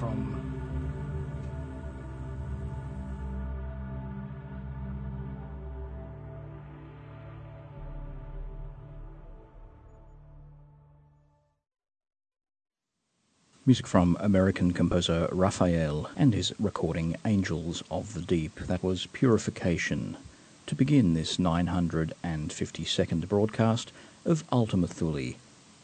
from Music from American composer Raphael and his recording Angels of the Deep. That was Purification. To begin this 952nd broadcast of Ultima Thule,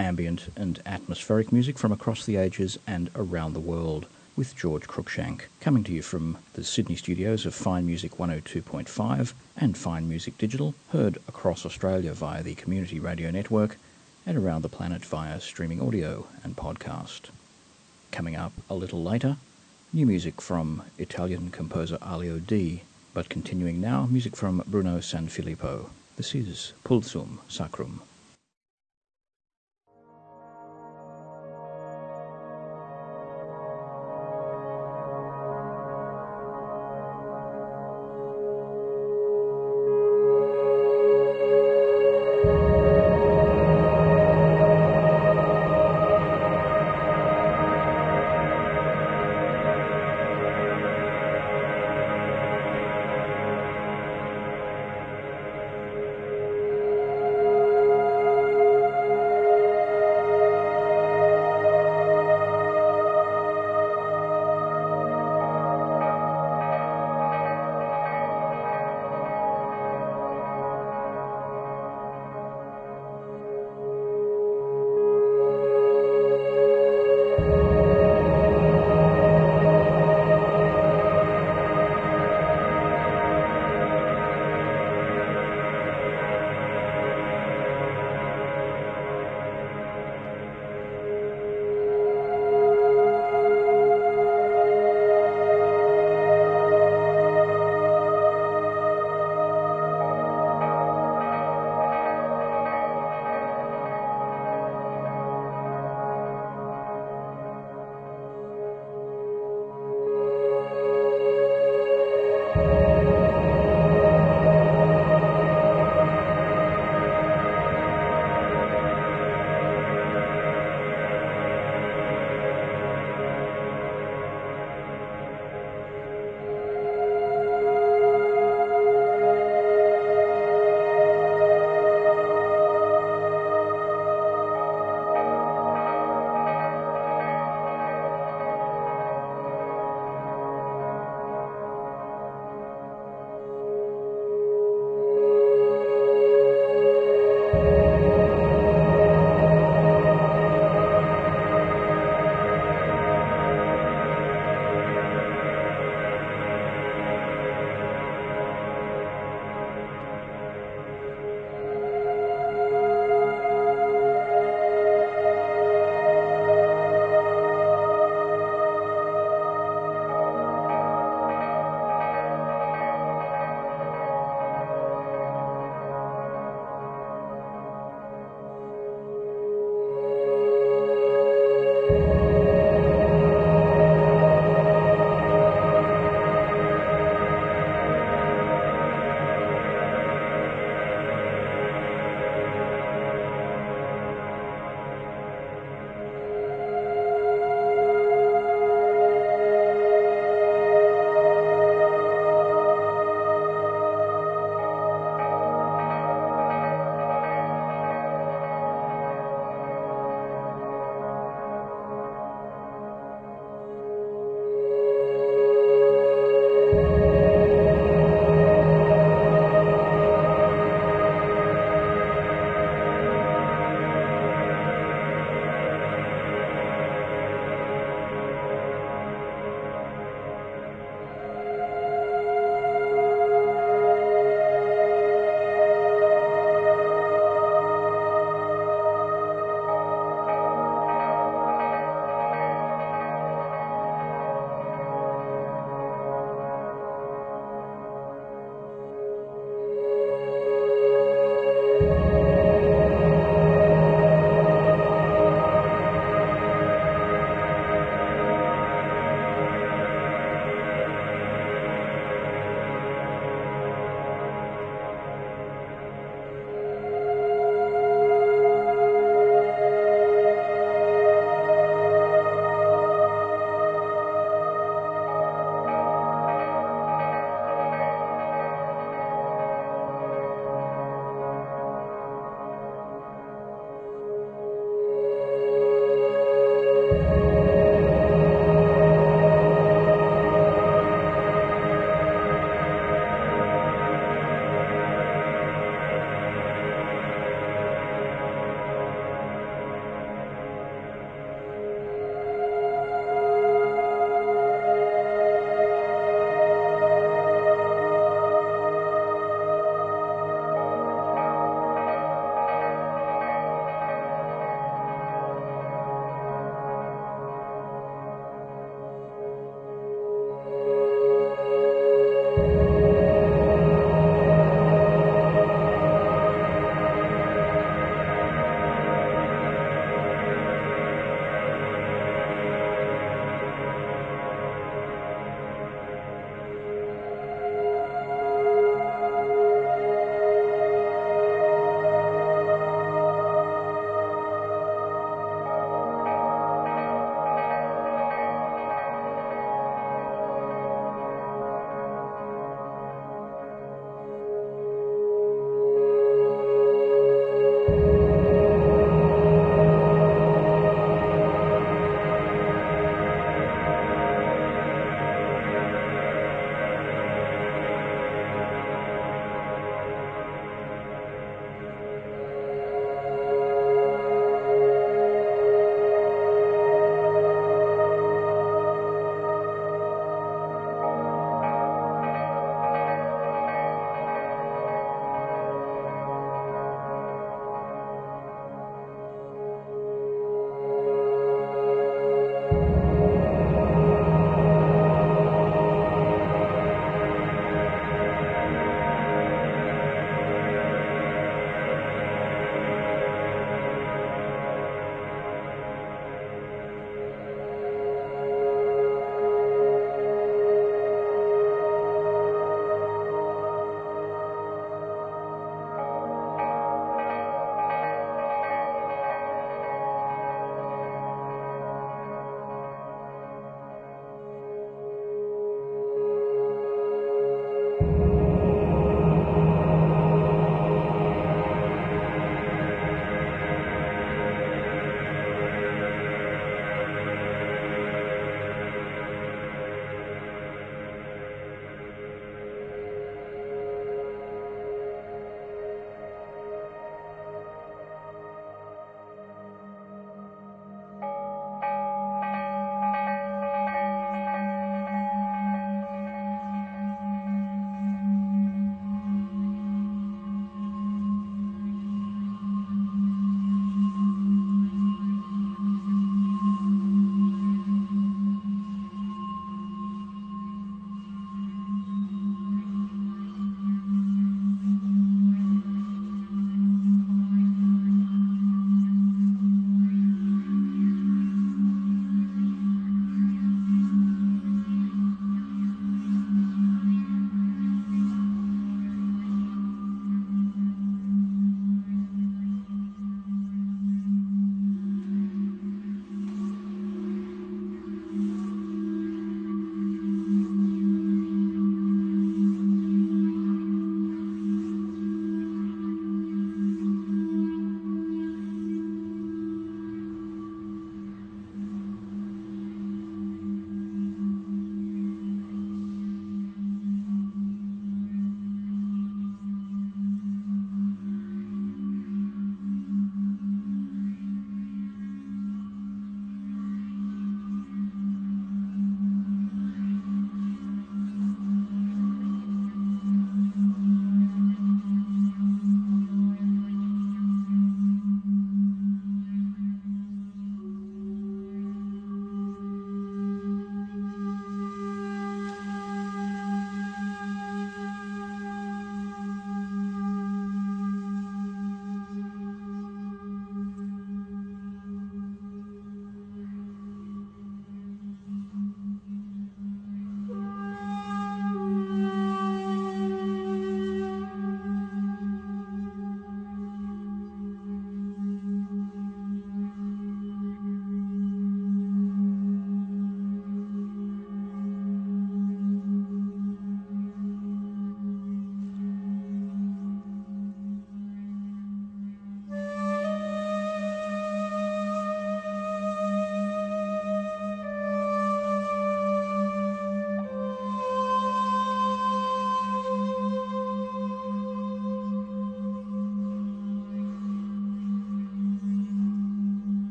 ambient and atmospheric music from across the ages and around the world, with George Cruikshank, coming to you from the Sydney studios of Fine Music 102.5 and Fine Music Digital, heard across Australia via the Community Radio Network and around the planet via streaming audio and podcast. Coming up a little later, new music from Italian composer Alio Die, but continuing now, music from Bruno Sanfilippo. This is Pulsum Sacrum.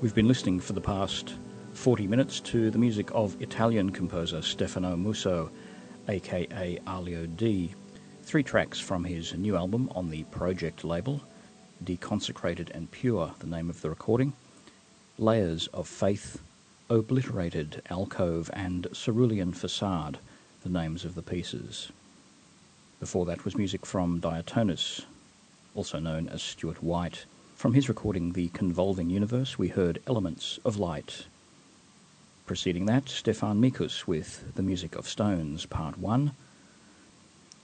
We've been listening for the past 40 minutes to the music of Italian composer Stefano Musso, aka Alio Die. Three tracks from his new album on the Projekt label Deconsecrated and Pure, the name of the recording, Layers of Faith, Obliterated Alcove, and Cerulean Facade, the names of the pieces. Before that was music from Diatonus, also known as Stuart White. From his recording The Convolving Universe, we heard Elements of Light. Preceding that, Stephan Micus with the music of Stones, Part 1.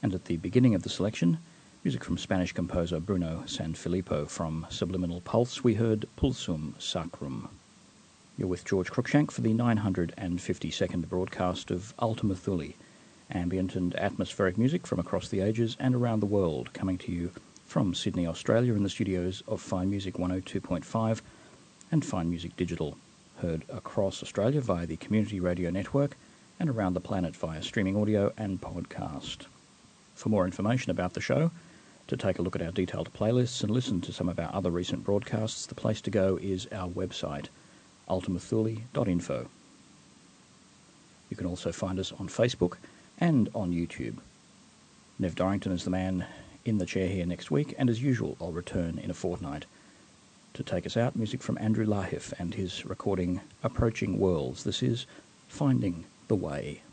And at the beginning of the selection, music from Spanish composer Bruno Sanfilippo. From Subliminal Pulse, we heard Pulsum Sacrum. You're with George Cruikshank for the 952nd broadcast of Ultima Thule, ambient and atmospheric music from across the ages and around the world, coming to you from Sydney, Australia, in the studios of Fine Music 102.5 and Fine Music Digital, heard across Australia via the Community Radio Network and around the planet via streaming audio and podcast. For more information about the show, to take a look at our detailed playlists and listen to some of our other recent broadcasts, the place to go is our website, ultimathule.info. You can also find us on Facebook and on YouTube. Nev Dorrington is the man in the chair here next week, and as usual, I'll return in a fortnight. To take us out, music from Andrew Lahiff and his recording Approaching Worlds. This is Finding the Way.